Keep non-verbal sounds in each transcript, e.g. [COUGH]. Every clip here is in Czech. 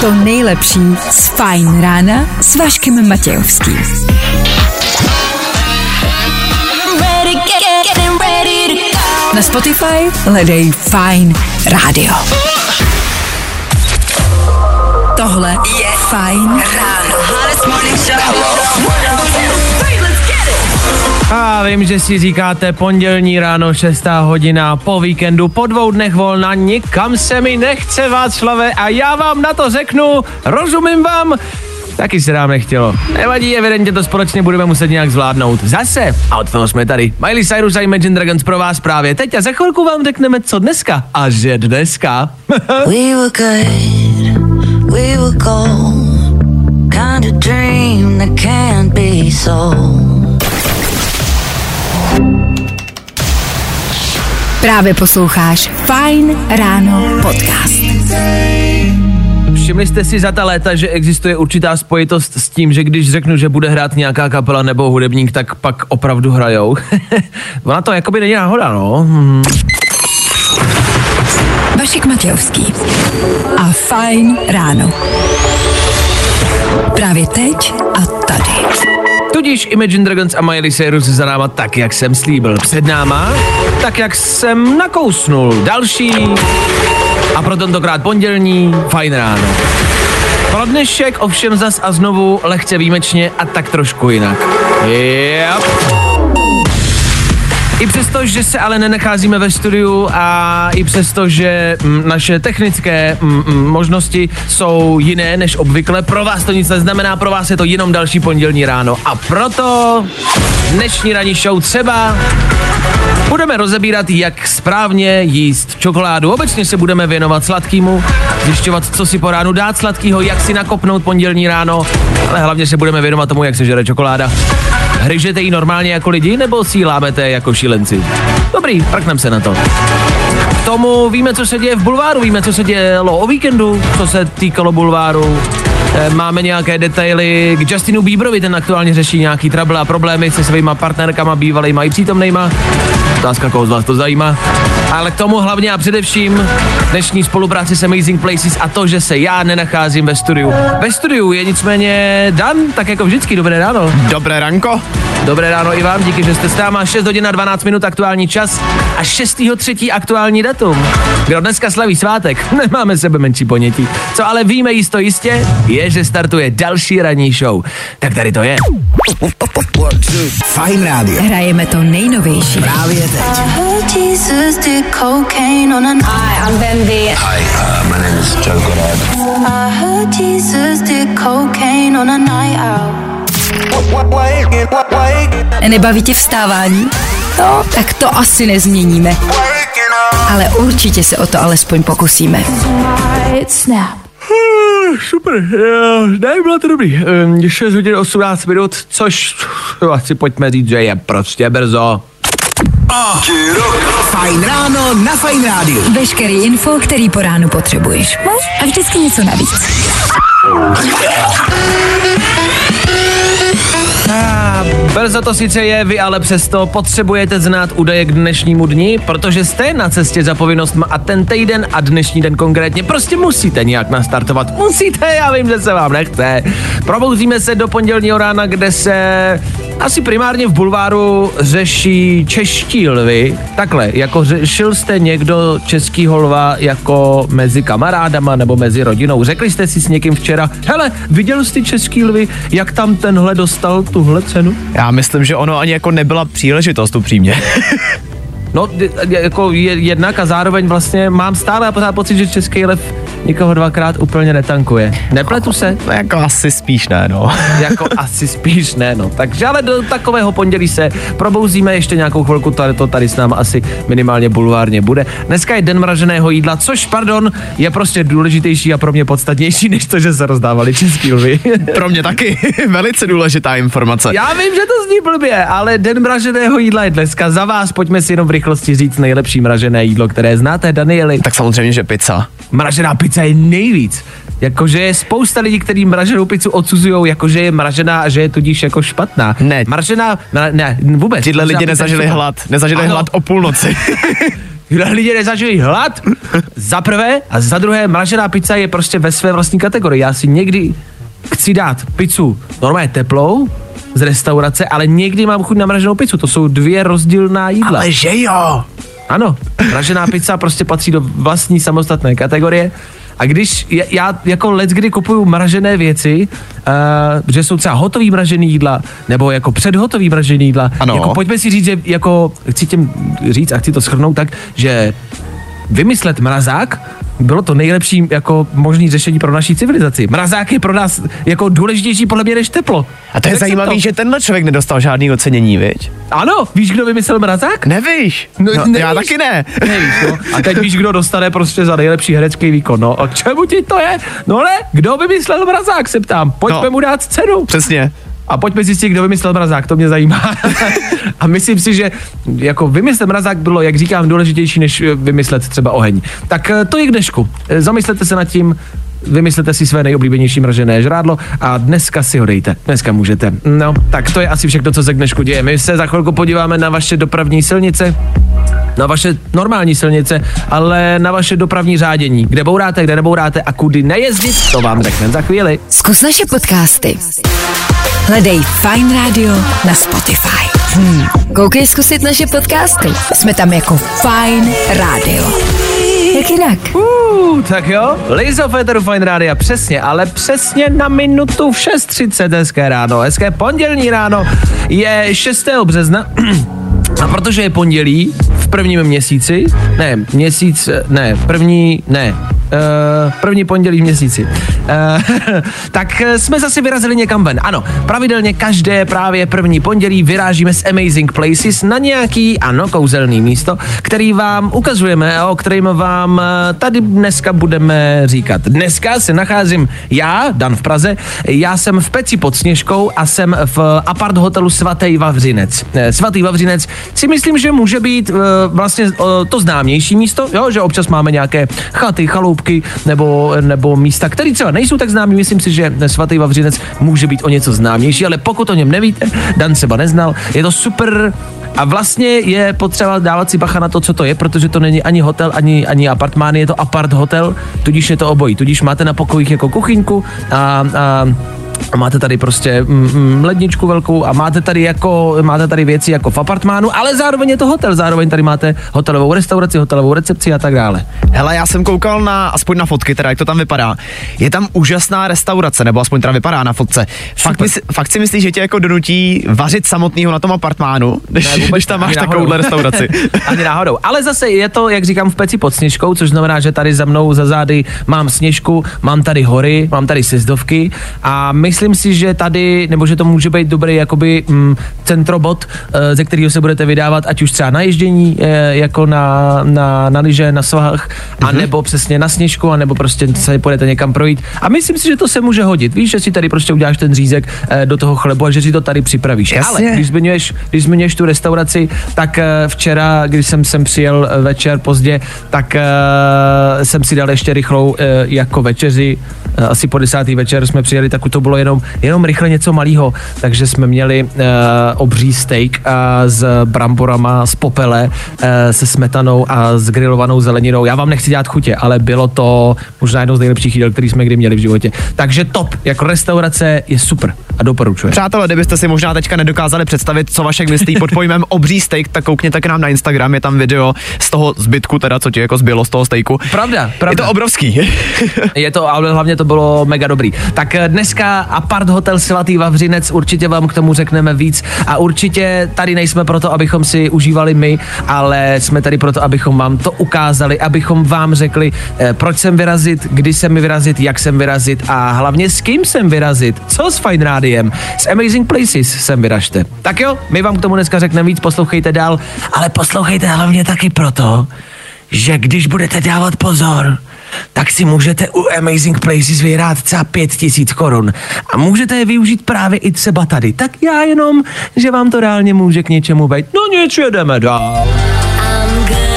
to nejlepší z Fajn rána s Vaškem Matějovským. Na Spotify hledej Fajn rádio. Tohle je Fajn ráno. A vím, že si říkáte pondělní ráno, 6. hodina, po víkendu, po dvou dnech volna, nikam se mi nechce Václave a já vám na to řeknu, rozumím vám, Taky se nám nechtělo. Nevadí, evidentně to společně budeme muset nějak zvládnout. Zase, a od toho jsme tady. Miley Cyrus a Imagine Dragons pro vás právě teď a za chvilku vám řekneme, co dneska. A že dneska. [LAUGHS] We were good, we were gold. Kind of dream that can't be sold. Právě posloucháš Fajn ráno podcast. Všimli jste si za ta léta, že existuje určitá spojitost s tím, že když řeknu, že bude hrát nějaká kapela nebo hudebník, tak pak opravdu hrajou. [LAUGHS] Ona to jakoby není náhoda, no. Hmm. Vašek Matějovský a Fajn ráno. Právě teď a tady. Tudíž Imagine Dragons a Miley Cyrus za náma tak, jak jsem slíbil. Před náma, tak, jak jsem nakousnul. Další a pro tentokrát pondělní fajn ráno. Pro dnešek ovšem zas a znovu lehce výjimečně a tak trošku jinak. Yep. I přesto, že se ale nenacházíme ve studiu a i přesto, že mm, naše technické mm, mm, možnosti jsou jiné než obvykle, pro vás to nic neznamená, pro vás je to jenom další pondělní ráno. A proto dnešní ranní show třeba budeme rozebírat, jak správně jíst čokoládu. Obecně se budeme věnovat sladkýmu, zjišťovat, co si po ránu dát sladkýho, jak si nakopnout pondělní ráno, ale hlavně se budeme věnovat tomu, jak se žere čokoláda. Hryžete ji normálně jako lidi, nebo si lámete jako šílenci? Dobrý, prknem se na to. K tomu víme, co se děje v bulváru, víme, co se dělo o víkendu, co se týkalo bulváru. Eh, Máme nějaké detaily k Justinu Bieberovi, ten aktuálně řeší nějaký trouble a problémy se svýma partnerkama, bývalýma i přítomnejma. Otázka, koho z vás to zajímá. Ale k tomu hlavně a především dnešní spolupráci s Amazing Places a to, že se já nenacházím ve studiu. Ve studiu je nicméně Dan, tak jako vždycky, dobré ráno. Dobré ranko. Dobré ráno i vám, díky, že jste s náma. 6 hodin a 12 minut aktuální čas a 6.3. aktuální datum. Kdo dneska slaví svátek, [LAUGHS] nemáme sebe menší ponětí. Co ale víme jisto jistě, je, že startuje další ranní show. Tak tady to je. Fajn rádio. Hrajeme to nejnovější. Právě teď. I heard Jesus did cocaine on a Hi, I'm. Hi, uh, my name is Joe Goddard. I heard Jesus did cocaine on a night out. Nebaví tě vstávání? No, tak to asi nezměníme. Ale určitě se o to alespoň pokusíme. Super, ne, bylo to dobrý. Um, 6 hodin 18 minut, což jo, asi pojďme říct, že je prostě brzo. Fajn ráno na Fajn rádiu. Veškerý info, který po ránu potřebuješ. No, a vždycky něco navíc. Brzo to sice je, vy ale přesto potřebujete znát údaje k dnešnímu dni, protože jste na cestě za povinnostma a ten týden a dnešní den konkrétně prostě musíte nějak nastartovat. Musíte, já vím, že se vám nechce. Probouzíme se do pondělního rána, kde se asi primárně v bulváru řeší čeští lvy. Takhle, jako řešil jste někdo českýho lva jako mezi kamarádama nebo mezi rodinou. Řekli jste si s někým včera, hele, viděl jsi český lvy, jak tam tenhle dostal tuhle cenu? Já myslím, že ono ani jako nebyla příležitost upřímně. [LAUGHS] No, jako je- jednak a zároveň vlastně mám stále a pořád pocit, že český lev nikoho dvakrát úplně netankuje. Nepletu se? No jako asi spíš ne, no. [LAUGHS] jako asi spíš ne, no. Takže ale do takového pondělí se probouzíme ještě nějakou chvilku, tady to tady s námi asi minimálně bulvárně bude. Dneska je den mraženého jídla, což, pardon, je prostě důležitější a pro mě podstatnější, než to, že se rozdávali český lvy. [LAUGHS] Pro mě taky [LAUGHS] velice důležitá informace. Já vím, že to zní blbě, ale den mraženého jídla je dneska. Za vás pojďme si jenom v rychlosti říct nejlepší mražené jídlo, které znáte, Danieli. Tak samozřejmě, že pizza. Mražená pizza je nejvíc. Jakože je spousta lidí, kteří mraženou pizzu odsuzují, jakože je mražená a že je tudíž jako špatná. Ne. Mražená, mra, ne, vůbec. Tyhle lidi nezažili hlad. Nezažili Ano. hlad o půlnoci. [LAUGHS] lidi nezažili hlad, za prvé, a za druhé, mražená pizza je prostě ve své vlastní kategorii. Já si někdy chci dát pizzu normálně teplou, z restaurace, ale někdy mám chuť na mraženou pizzu. To jsou dvě rozdílná jídla. Ale že jo. Ano, mražená pizza prostě patří do vlastní samostatné kategorie. A když já, já jako let, kdy kupuju mražené věci, uh, že jsou třeba hotový mražený jídla, nebo jako předhotový mražený jídla, Ano. jako pojďme si říct, že jako chci tím říct a chci to shrnout tak, že vymyslet mrazák bylo to nejlepší jako možný řešení pro naší civilizaci. Mrazák je pro nás jako důležitější podle mě než teplo. A to je zajímavý, že tenhle člověk nedostal žádný ocenění, viď? Ano, víš, kdo vymyslel mrazák? Nevíš? No, no, nevíš. já taky ne. Nevíš, no. A teď víš, kdo dostane prostě za nejlepší herecký výkon. No a k čemu ti to je? No ne, kdo vymyslel mrazák, se ptám. Pojďme No. mu dát cenu. Přesně. A pojďme zjistit, kdo vymyslel mrazák, to mě zajímá. [LAUGHS] a myslím si, že jako vymyslet mrazák bylo, jak říkám, důležitější, než eh, vymyslet třeba oheň. Tak eh, to je k dnešku. Eh, Zamyslete se nad tím, vymyslete si své nejoblíbenější mražené žrádlo a dneska si ho dejte. Dneska můžete. No, tak to je asi všechno, co se k dnešku děje. My se za chvilku podíváme na vaše dopravní silnice, na vaše normální silnice, ale na vaše dopravní řádění. Kde bouráte, kde nebouráte a kudy nejezdit, to vám řekneme za chvíli. Zkus naše podcasty. Hledej Fine Radio na Spotify. Hmm. Koukej zkusit naše podcasty. Jsme tam jako Fine Radio. Jak jinak? Uh, tak jo, Lizo Féteru Fine Rádia, přesně, ale přesně na minutu v 6.30 hezké ráno, hezké pondělní ráno, je 6. března, [CLEARS THROAT] a protože je pondělí v prvním měsíci, ne, měsíc, ne, první, ne, Uh, první pondělí v měsíci. Uh, [LAUGHS] tak eh, jsme zase vyrazili někam ven. Ano, pravidelně každé právě první pondělí vyrážíme z Amazing Places na nějaký, ano, kouzelný místo, který vám ukazujeme a o kterým vám tady dneska budeme říkat. Dneska se nacházím já, Dan v Praze, já jsem v Peci pod Sněžkou a jsem v apart hotelu Svatý Vavřinec. Svatý Vavřinec si myslím, že může být eh, vlastně to známější místo, jo, že občas máme nějaké chaty, chaloupky nebo, nebo místa, které třeba nejsou tak známí. Myslím si, že Svatý Vavřinec může být o něco známější, ale pokud o něm nevíte, Dan třeba neznal, je to super a vlastně je potřeba dávat si bacha na to, co to je, protože to není ani hotel, ani, ani apartmán, je to apart hotel, tudíž je to obojí. Tudíž máte na pokojích jako kuchyňku a, a a máte tady prostě mm, mm, ledničku velkou a máte tady jako, máte tady věci jako v apartmánu, ale zároveň je to hotel, zároveň tady máte hotelovou restauraci, hotelovou recepci a tak dále. Hele, já jsem koukal na, aspoň na fotky, teda jak to tam vypadá. Je tam úžasná restaurace, nebo aspoň teda vypadá na fotce. Fakt, mysl, fakt si myslíš, že tě jako donutí vařit samotného na tom apartmánu, než, než tam máš takovouhle restauraci. [LAUGHS] Ani náhodou. Ale zase je to, jak říkám, v peci pod sněžkou, což znamená, že tady za mnou za zády mám sněžku, mám tady hory, mám tady sezdovky a myslím si, že tady, nebo že to může být dobrý jakoby mm, centrobot, eh, ze kterého se budete vydávat, ať už třeba na ježdění, eh, jako na, na, na lyže, na svahách, a nebo přesně na sněžku, a nebo prostě se půjdete někam projít. A myslím si, že to se může hodit. Víš, že si tady prostě uděláš ten řízek eh, do toho chlebu a že si to tady připravíš. Jasně. Ale když zmiňuješ, když zmiňuješ tu restauraci, tak včera, když jsem sem přijel večer pozdě, tak jsem si dal ještě rychlou jako večeři. Asi po desátý večer jsme přijeli, tak to bylo jenom, jenom rychle něco malého. Takže jsme měli eh, obří steak a s bramborama z popele, eh, se smetanou a s grilovanou zeleninou. Já vám nechci dělat chutě, ale bylo to možná jedno z nejlepších jídel, který jsme kdy měli v životě. Takže top, jako restaurace je super a doporučuji. Přátelé, kdybyste si možná teďka nedokázali představit, co Vašek myslí pod pojmem [LAUGHS] obří steak, tak koukněte k nám na Instagram, je tam video z toho zbytku, teda co ti jako zbylo z toho steaku. Pravda, pravda. Je to obrovský. [LAUGHS] Je to, ale hlavně to bylo mega dobrý. Tak eh, dneska Apart Hotel Svatý Vavřinec, určitě vám k tomu řekneme víc a určitě tady nejsme proto, abychom si užívali my, ale jsme tady proto, abychom vám to ukázali, abychom vám řekli, eh, proč sem vyrazit, kdy sem vyrazit, jak sem vyrazit a hlavně s kým sem vyrazit, co s Fine Rádiem, s Amazing Places sem vyražte. Tak jo, my vám k tomu dneska řekneme víc, poslouchejte dál, ale poslouchejte hlavně taky proto, že když budete dávat pozor, tak si můžete u Amazing Places vyhrát třeba pět tisíc korun. A můžete je využít právě i třeba tady. Tak já jenom, že vám to reálně může k něčemu být. No nic, jedeme dál. I'm good,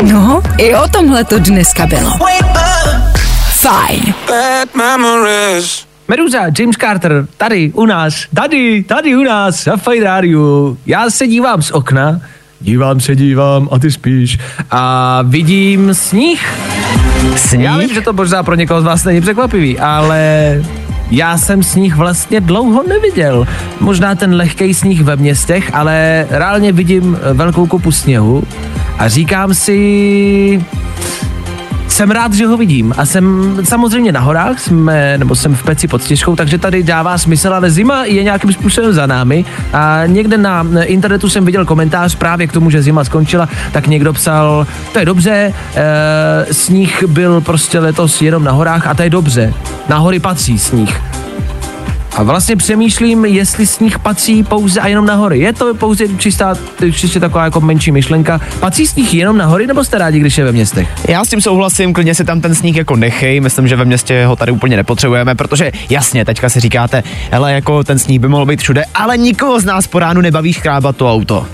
No, i o tomhle to dneska bylo. Fajn. Meduza, James Carter, tady u nás, tady, tady u nás, na Fine Radio. Já se dívám z okna, dívám se, dívám a ty spíš. A vidím sníh. Sníh? Já vím, že to možná pro někoho z vás není překvapivý, ale já jsem sníh vlastně dlouho neviděl. Možná ten lehký sníh ve městech, ale reálně vidím velkou kopu sněhu a říkám si, jsem rád, že ho vidím. A jsem samozřejmě na horách, jsme, nebo jsem v peci pod stěžkou, takže tady dává smysl, ale zima je nějakým způsobem za námi. A někde na internetu jsem viděl komentář právě k tomu, že zima skončila, tak někdo psal, to je dobře, e, sníh byl prostě letos jenom na horách a to je dobře, na hory patří sníh. A vlastně přemýšlím, jestli sníh patří pouze a jenom na hory. Je to pouze čistá, čistě taková jako menší myšlenka. Patří sníh jenom na hory, nebo jste rádi, když je ve městech? Já s tím souhlasím, klidně si tam ten sníh jako nechej, myslím, že ve městě ho tady úplně nepotřebujeme, protože jasně, teďka si říkáte, hele, jako ten sníh by mohl být všude, ale nikoho z nás po ránu nebaví škrábat to auto.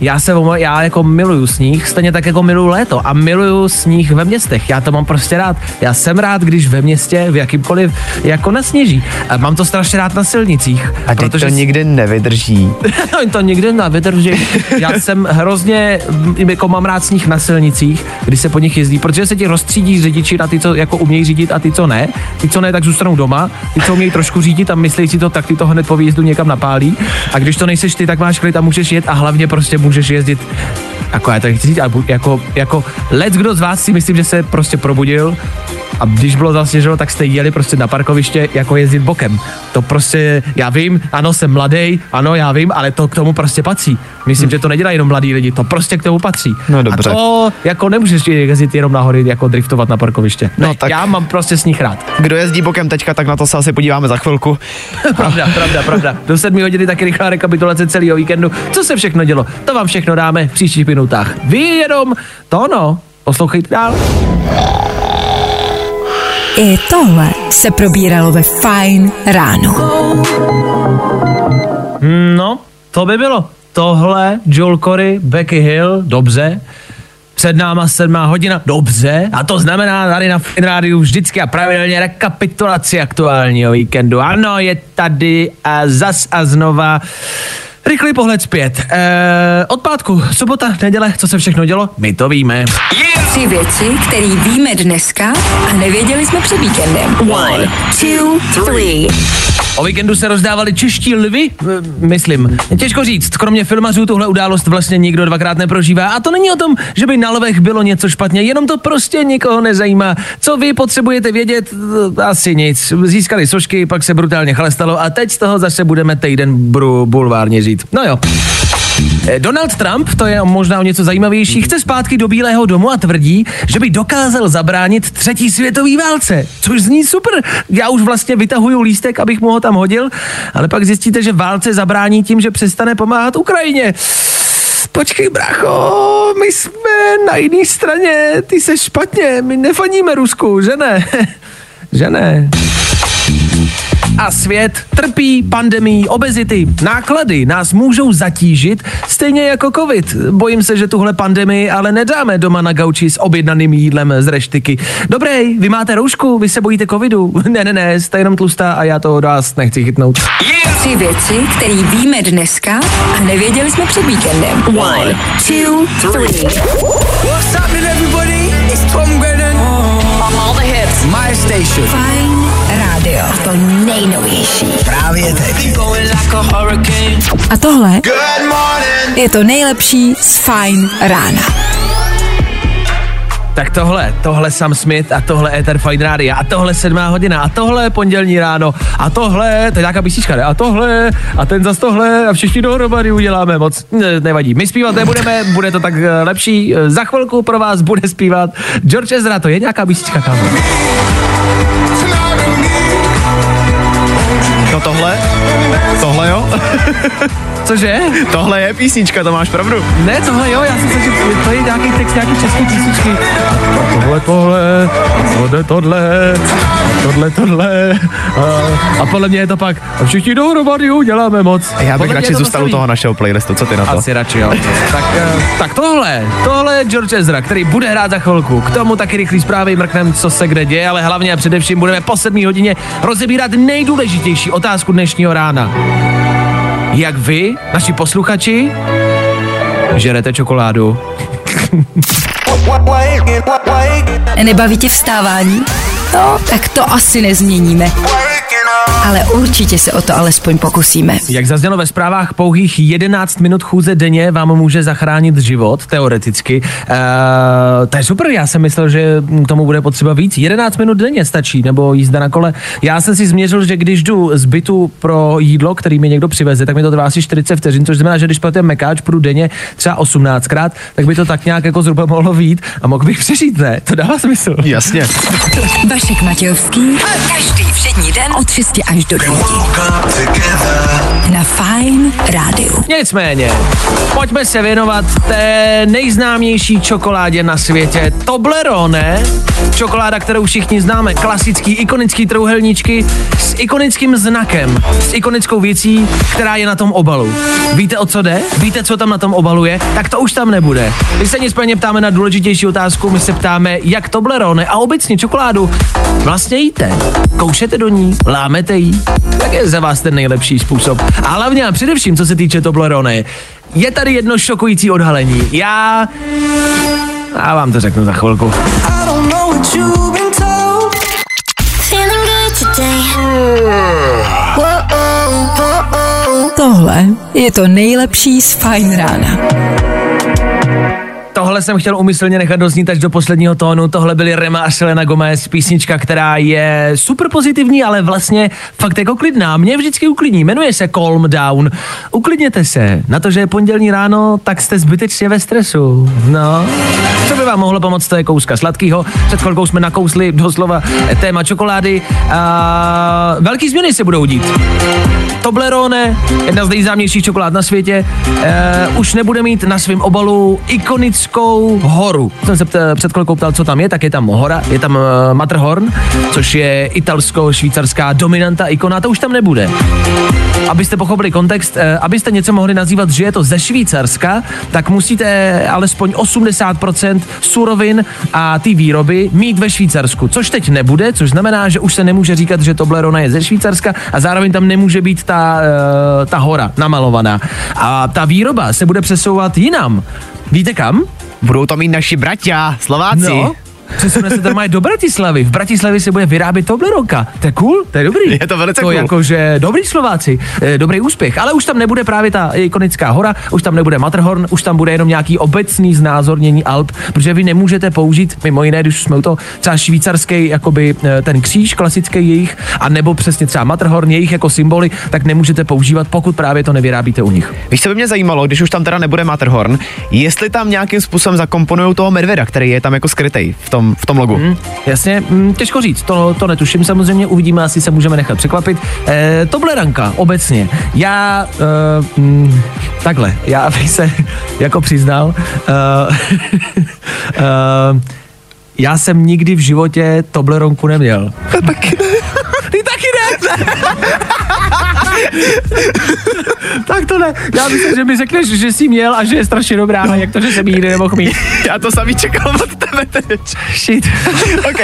Já se já jako miluju sníh, stejně tak jako miluju léto a miluju sníh ve městech. Já to mám prostě rád. Já jsem rád, když ve městě v jakýmkoliv jako nasněží. A mám to strašně rád na silnicích. A teď to nikdy nevydrží. [LAUGHS] to nikdy nevydrží. Já jsem hrozně, jako mám rád sníh na silnicích, kdy se po nich jezdí, protože se ti rozstřídí řidiči na ty, co jako umějí řídit a ty, co ne. Ty, co ne, tak zůstanou doma. Ty, co umějí trošku řídit a myslí si to, tak ty to hned po výjezdu někam napálí. A když to nejseš ty, tak máš klid a můžeš jet a hlavně prostě můžeš jezdit jako já to nechci říct, ale jako, jako let kdo z vás si myslím, že se prostě probudil a když bylo zasněženo, tak jste jeli prostě na parkoviště jako jezdit bokem. To prostě, já vím, ano, jsem mladý, ano, já vím, ale to k tomu prostě patří. Myslím, že to nedělají jenom mladí lidi, to prostě k tomu patří. No dobře. A to jako nemůžeš jezdit jenom nahory, jako driftovat na parkoviště. No ne, tak- Já mám prostě sníh rád. Kdo jezdí bokem teďka, tak na to se asi podíváme za chvilku. [LAUGHS] Pravda, pravda, pravda. Do sedmi hodiny taky rychlá rekapitulace celého víkendu. Co se všechno dělo? To vám všechno dáme v příštích minutách. Vy jenom to no. Poslouchejte dál. I tohle se probíralo ve Fine ráno. No, to by bylo. Tohle, Joel Corey, Becky Hill, dobře. Před náma sedmá hodina, dobře. A to znamená tady na Fin Rádiu vždycky a pravidelně rekapitulaci aktuálního víkendu. Ano, je tady a zas a znova rychlý pohled zpět. E, od pátku, sobota, neděle, co se všechno dělo, my to víme. Tři věci, které víme dneska a nevěděli jsme před víkendem. One, two, three. O víkendu se rozdávali čeští lvy, myslím. Těžko říct, kromě filmařů tuhle událost vlastně nikdo dvakrát neprožívá. A to není o tom, že by na lvech bylo něco špatně, jenom to prostě nikoho nezajímá. Co vy potřebujete vědět? Eh, Asi nic. Získali sošky, pak se brutálně chlastalo a teď z toho zase budeme týden bulvárně žít. No jo. Eh, Donald Trump, to je možná o něco zajímavější, chce zpátky do Bílého domu a tvrdí, že by dokázal zabránit třetí světové válce. Což zní super. Já už vlastně vytahuju lístek, abych mu ho tam hodil, ale pak zjistíte, že válce zabrání tím, že přestane pomáhat Ukrajině. Počkej, bracho, my jsme na jiné straně, ty se špatně, my nefaníme Rusku, že ne? [LAUGHS] že ne? A svět trpí pandemí obezity. Náklady nás můžou zatížit stejně jako covid. Bojím se, že tuhle pandemii ale nedáme doma na gauči s objednaným jídlem z reštiky. Dobrý, vy máte roušku, vy se bojíte covidu. [LAUGHS] Ne, ne, ne, jste jenom tlustá a já to od vás nechci chytnout. Tři věci, které víme dneska a nevěděli jsme před víkendem. One, two, three. What's happening, everybody? It's Tom Grennan. All the hits. My station. Fine Radio. To nejnovější. Právě teď. A. A tohle Good morning. je to nejlepší z Fine rána. Tak tohle, tohle Sam Smith a tohle Ether Fine Radio a tohle sedmá hodina a tohle pondělní ráno a tohle, to je nějaká písnička, ne? A tohle a ten zas tohle a všichni dohromady uděláme moc, ne, nevadí. My zpívat nebudeme, bude to tak eh, lepší. Eh, Za chvilku pro vás bude zpívat George Ezra, to je nějaká písnička tam. No tohle? Tohle jo? [LAUGHS] Cože? Tohle je písnička, to máš pravdu. Ne, tohle jo, já jsem se, že to je nějaký text, nějaký český písničky. A tohle, tohle, tohle, tohle, tohle, tohle. A, a podle mě je to pak, a všichni dohromady uděláme moc. Já bych radši zůstal u toho našeho playlistu, co ty na to? Asi radši jo. tak, eh, tak tohle, tohle je George Ezra, který bude hrát za chvilku. K tomu taky rychlý zprávy mrknem, co se kde děje, ale hlavně a především budeme po 7 hodině rozebírat nejdůležitější otázku dnešního rána. Jak vy, naši posluchači, žerete čokoládu? Nebaví tě vstávání? No, tak to asi nezměníme. Ale určitě se o to alespoň pokusíme. Jak zaznělo ve zprávách, pouhých 11 minut chůze denně vám může zachránit život, teoreticky. Uh, to je super, já jsem myslel, že k tomu bude potřeba víc. 11 minut denně stačí, nebo jízda na kole. Já jsem si změřil, že když jdu z bytu pro jídlo, který mi někdo přiveze, tak mi to trvá asi 40 vteřin, což znamená, že když ten mekáč půjdu denně třeba 18krát, tak by to tak nějak jako zhruba mohlo vít a mohl bych přežít, ne? To dává smysl. Jasně. Vašek Matějovský. Každý všední den od 6 až do 9. Na Fine Rádiu. Nicméně, pojďme se věnovat té nejznámější čokoládě na světě. Toblerone, čokoláda, kterou všichni známe, klasický, ikonický trouhelníčky s ikonickým znakem, s ikonickou věcí, která je na tom obalu. Víte, o co jde? Víte, co tam na tom obalu je? Tak to už tam nebude. My se nicméně ptáme na důležitější otázku, my se ptáme, jak Toblerone a obecně čokoládu vlastně jíte. Koušete do ní, lámete jí, tak je za vás ten nejlepší způsob. A hlavně a především, co se týče Toblerone, je tady jedno šokující odhalení. Já... Já vám to řeknu za chvilku. Tohle je to nejlepší z Fine rána. Tohle jsem chtěl umyslně nechat doznít až do posledního tónu. Tohle byly Rema a Selena Gomez, písnička, která je super pozitivní, ale vlastně fakt jako klidná. Mě vždycky uklidní. Jmenuje se Calm Down. Uklidněte se. Na to, že je pondělní ráno, tak jste zbytečně ve stresu. No. Co by vám mohlo pomoct, to je kouska sladkýho. Před chvilkou jsme nakousli doslova téma čokolády. A velký změny se budou dít. Toblerone, jedna z nejznámějších čokolád na světě, eh, už nebude mít na svém obalu ikonickou horu. Jsem se pt- před chvilkou ptal, co tam je, tak je tam hora, je tam eh, Matterhorn, což je italsko-švýcarská dominanta ikona, to už tam nebude. Abyste pochopili kontext, eh, abyste něco mohli nazývat, že je to ze Švýcarska, tak musíte alespoň 80% surovin a ty výroby mít ve Švýcarsku, což teď nebude, což znamená, že už se nemůže říkat, že Toblerone je ze Švýcarska a zároveň tam nemůže být ta, eh, ta hora namalovaná. A ta výroba se bude přesouvat jinam. Víte kam? Budou to mít naši bratia, Slováci. No, přesune se to má do Bratislavy. V Bratislavě se bude vyrábět Tobleronka. To je cool, to je dobrý. Je to velice to cool. jakože dobrý Slováci, eh, dobrý úspěch. Ale už tam nebude právě ta ikonická hora, už tam nebude Matterhorn, už tam bude jenom nějaký obecný znázornění Alp, protože vy nemůžete použít, mimo jiné, když jsme u toho třeba švýcarský, jakoby eh, ten kříž klasický jejich, a nebo přesně třeba Matterhorn, jejich jako symboly, tak nemůžete používat, pokud právě to nevyrábíte u nich. Víš, co by mě zajímalo, když už tam teda nebude Matterhorn, jestli tam nějakým způsobem zakomponují toho medvěda, který je tam jako skrytej v tom, v tom logu. Hmm, jasně, hm, těžko říct, to, to netuším samozřejmě, uvidíme, asi se můžeme nechat překvapit. E, Tobleranka obecně, já e, hm, takhle, já bych se [LAUGHS] jako přiznal, e, [LAUGHS] e, já jsem nikdy v životě Tobleronku neměl. Taky ne. [LAUGHS] Ty taky ne! [LAUGHS] tak to ne. Já myslím, že mi řekneš, že jsi měl a že je strašně dobrá, a jak to, že jsem ji nemohl mít. [LAUGHS] Já to samý čekal od tebe teď. Shit. [LAUGHS] OK.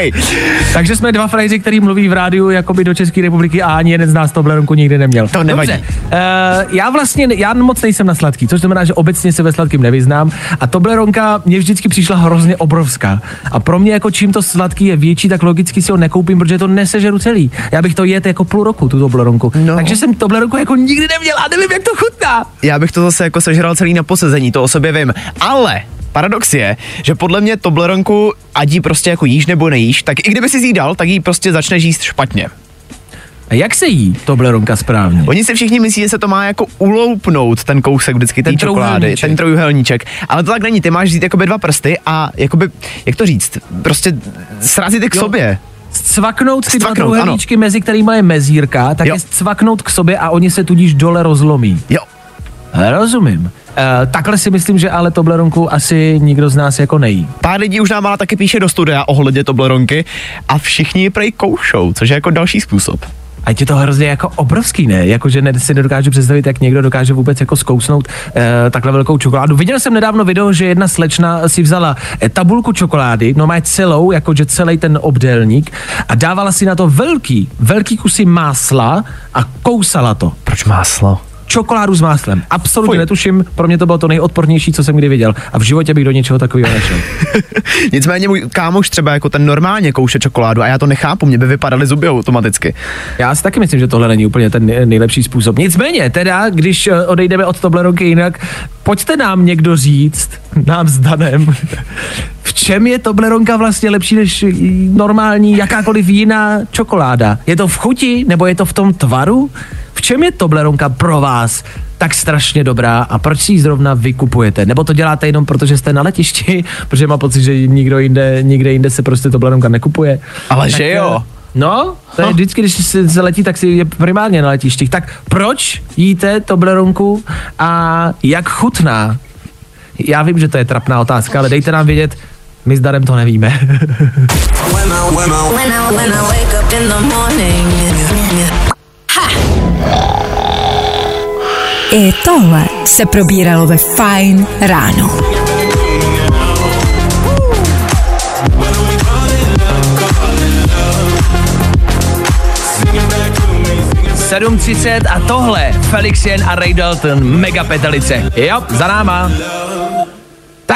Takže jsme dva frajři, který mluví v rádiu jakoby do České republiky a ani jeden z nás Tobleronku nikdy neměl. To nevadí. Dobře, uh, já vlastně, já moc nejsem na sladký, což znamená, že obecně se ve sladkým nevyznám a Tobleronka mě vždycky přišla hrozně obrovská. A pro mě jako čím to sladký je větší, tak logicky si ho nekoupím, protože to nesežeru celý. Já bych to jet jako půl roku, tu Tobleronku. No. Takže jsem Tobleronku jako nikdy neměl a nevím, jak to chutná. Já bych to zase jako sežral celý na posezení, to o sobě vím. Ale Paradox je, že podle mě Tobleronku, ať jí prostě jako jíš nebo nejíš, tak i kdyby si jí dal, tak jí prostě začneš jíst špatně. A jak se jí Tobleronka správně? Oni si všichni myslí, že se to má jako uloupnout, ten kousek vždycky té Ten čokolády, ten trojuhelníček. Ale to tak není, ty máš vzít jakoby dva prsty a jakoby, jak to říct, prostě srazit je k Jo. sobě. Cvaknout ty dva Zcvaknout, trouhelníčky, mezi kterými je mezírka, tak Jo. je cvaknout k sobě a oni se tudíž dole rozlomí. Jo. Rozumím. E, takhle si myslím, že ale Tobleronku asi nikdo z nás jako nejí. Pár lidí už nám ale taky píše do studia ohledně Tobleronky a všichni ji prej koušou, což je jako další způsob. A je to hrozně jako obrovský, ne? Jakože si nedokážu představit, jak někdo dokáže vůbec jako zkousnout e, takhle velkou čokoládu. Viděl jsem nedávno video, že jedna slečna si vzala e, tabulku čokolády, no má celou, jakože celý ten obdélník a dávala si na to velký, velký kusy másla a kousala to. Proč máslo? Čokoládu s máslem. Absolutně Fuj. netuším, pro mě to bylo to nejodpornější, co jsem kdy viděl. A v životě bych do něčeho takového nešel. [LAUGHS] Nicméně můj kámoš třeba jako ten normálně kouše čokoládu a já to nechápu, mě by vypadaly zuby automaticky. Já si taky myslím, že tohle není úplně ten nej- nejlepší způsob. Nicméně, teda, když eh, odejdeme od Tobleronky jinak, pojďte nám někdo říct, nám s Danem, [LAUGHS] v čem je Tobleronka vlastně lepší než normální jakákoliv jiná čokoláda? Je to v chuti, nebo je to v tom tvaru? V čem je Tobleronka pro vás tak strašně dobrá a proč si ji zrovna vykupujete? Nebo to děláte jenom proto, že jste na letišti, [LAUGHS] protože má pocit, že nikdo jinde, nikde jinde se prostě Tobleronka nekupuje? Ale Tak, že jo. eh, No, to je vždycky, když se, se letí, tak si je primárně na letištích. Tak proč jíte Tobleronku a jak chutná? Já vím, že to je trapná otázka, ale dejte nám vědět, my s Darem to nevíme. I tohle se probíralo ve Fine ráno. 7.30 a tohle Felix Jen a Ray Dalton, mega petelice. Jo, za náma.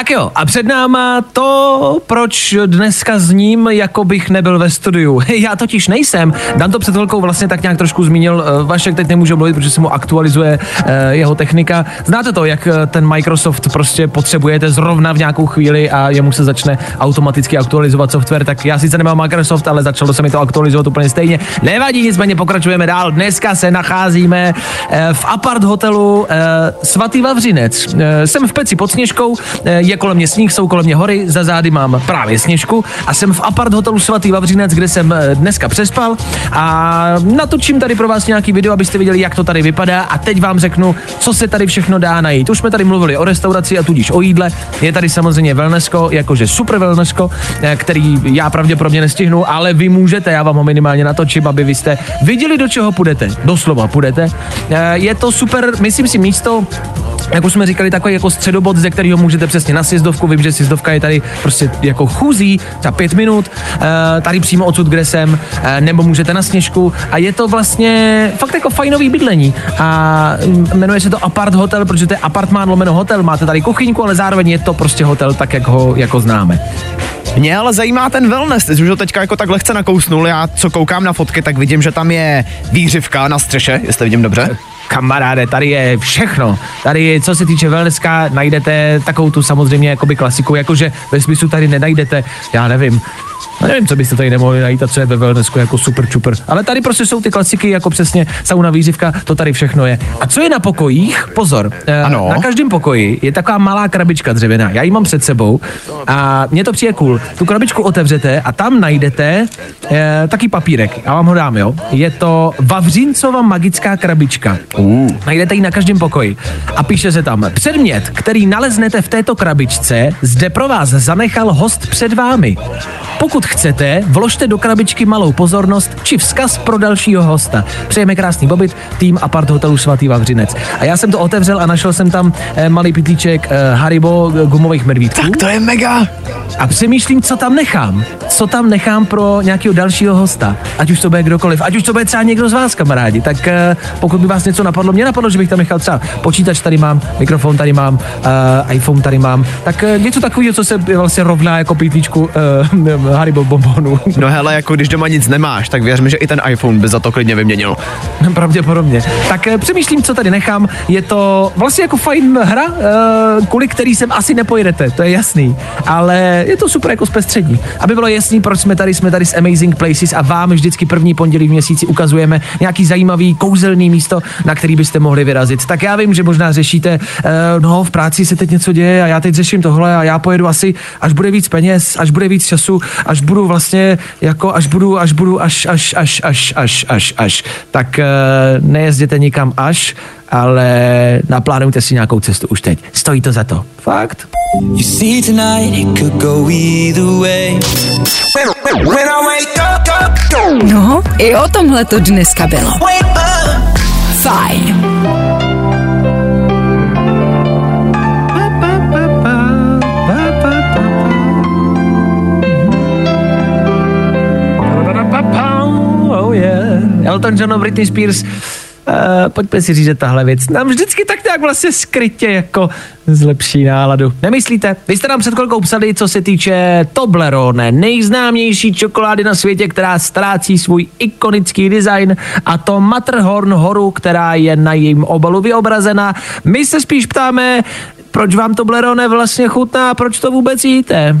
Tak jo, a před náma to, proč dneska s ním, jako bych nebyl ve studiu. [LAUGHS] Já totiž nejsem. Dan to před chvilkou vlastně tak nějak trošku zmínil. eh, Vašek teď nemůže mluvit, protože se mu aktualizuje eh, jeho technika. Znáte to, jak eh, ten Microsoft prostě potřebujete zrovna v nějakou chvíli a jemu se začne automaticky aktualizovat software. Tak já sice nemám Microsoft, ale začalo se mi to aktualizovat úplně stejně. Nevadí, nicméně pokračujeme dál. Dneska se nacházíme v apart hotelu Svatý Vavřinec. Jsem v peci pod Sněžkou, je kolem mě sníh, jsou kolem mě hory, za zády mám právě Sněžku a jsem v apart hotelu Svatý Vavřinec, kde jsem eh, dneska přespal a natočím tady pro vás nějaký video, abyste viděli, jak to tady vypadá a teď vám řeknu, co se tady všechno dá najít. Už jsme tady mluvili o restauraci a tudíž o jídle. Je tady samozřejmě wellnessko, jakože super wellnessko, eh, který já pravděpodobně nestihnu, ale vy můžete, já vám ho minimálně natočím, aby vy jste viděli, do čeho půjdete. Doslova půjdete. Eh, Je to super, myslím si, místo jak už jsme říkali, takový jako středobod, ze kterého můžete přesně na sjezdovku. Vím, že sjezdovka je tady prostě jako chůzí za pět minut, eh, tady přímo odsud, kde jsem, eh, nebo můžete na sněžku. A je to vlastně fakt jako fajnový bydlení. A mm, jmenuje se to Apart Hotel, protože to je apartmán lomeno hotel. Máte tady kuchyňku, ale zároveň je to prostě hotel, tak jak ho jako známe. Mě ale zajímá ten wellness, ty už ho teďka jako tak lehce nakousnul, já co koukám na fotky, tak vidím, že tam je výřivka na střeše, jestli vidím dobře. Kamaráde, tady je všechno. Tady, co se týče wellnesska, najdete takovou tu samozřejmě jakoby klasiku, jakože ve smyslu tady nenajdete, já nevím, No nevím, co byste tady nemohli najít a co je ve wellnessku jako super čuper. Ale tady prostě jsou ty klasiky, jako přesně sauna, výřivka, to tady všechno je. A co je na pokojích? Pozor, eh, Ano. na každém pokoji je taková malá krabička dřevěná. Já ji mám před sebou a mně to přijde cool. Tu krabičku otevřete a tam najdete eh, taky papírek. Já vám ho dám, jo. Je to Vavříncova magická krabička. Uh. Najdete ji na každém pokoji. A píše se tam, předmět, který naleznete v této krabičce, zde pro vás zanechal host před vámi. Pokud chcete, vložte do krabičky malou pozornost či vzkaz pro dalšího hosta. Přejeme krásný pobyt, tým Apart hotelu Svatý Vavřinec. A já jsem to otevřel a našel jsem tam eh, malý pitlíček eh, Haribo eh, gumových medvídků. Tak to je mega. A přemýšlím, co tam nechám. Co tam nechám pro nějakého dalšího hosta. Ať už to bude kdokoliv, ať už to bude třeba někdo z vás, kamarádi. Tak eh, pokud by vás něco napadlo, mě napadlo, že bych tam nechal třeba počítač tady mám, mikrofon tady mám, uh, iPhone tady mám. Tak uh, něco takového, co se vlastně rovná jako pitlíčku uh, [LAUGHS] Haribo bonbonu. No hele, jako když doma nic nemáš, tak věřme, že i ten iPhone by za to klidně vyměnil. [LAUGHS] Pravděpodobně. Tak eh, přemýšlím, co tady nechám. Je to vlastně jako fajn hra, eh, kvůli který sem asi nepojedete, to je jasný. Ale je to super jako zpestřední. Aby bylo jasný, proč jsme tady, jsme tady s Amazing Places a vám vždycky první pondělí v měsíci ukazujeme nějaký zajímavý kouzelný místo, na který byste mohli vyrazit. Tak já vím, že možná řešíte, eh, no v práci se teď něco děje a já teď řeším tohle a já pojedu asi, až bude víc peněz, až bude víc času, až budu vlastně jako, až budu, až budu, až, až, až, až, až, až, až. Tak eh, nejezděte nikam až, ale naplánujte si nějakou cestu už teď. Stojí to za to. Fakt. You see tonight it could go either way. When, when I wake up, up, up, No, i o tomhle to dneska bylo. Fajn. Elton John, Britney Spears. Uh, pojďme si říct, že tahle věc nám vždycky tak nějak vlastně skrytě jako zlepší náladu. Nemyslíte? Vy jste nám před chvilkou psali, co se týče Toblerone, nejznámější čokolády na světě, která ztrácí svůj ikonický design a to Matterhorn horu, která je na jejím obalu vyobrazena. My se spíš ptáme, proč vám Toblerone vlastně chutná a proč to vůbec jíte?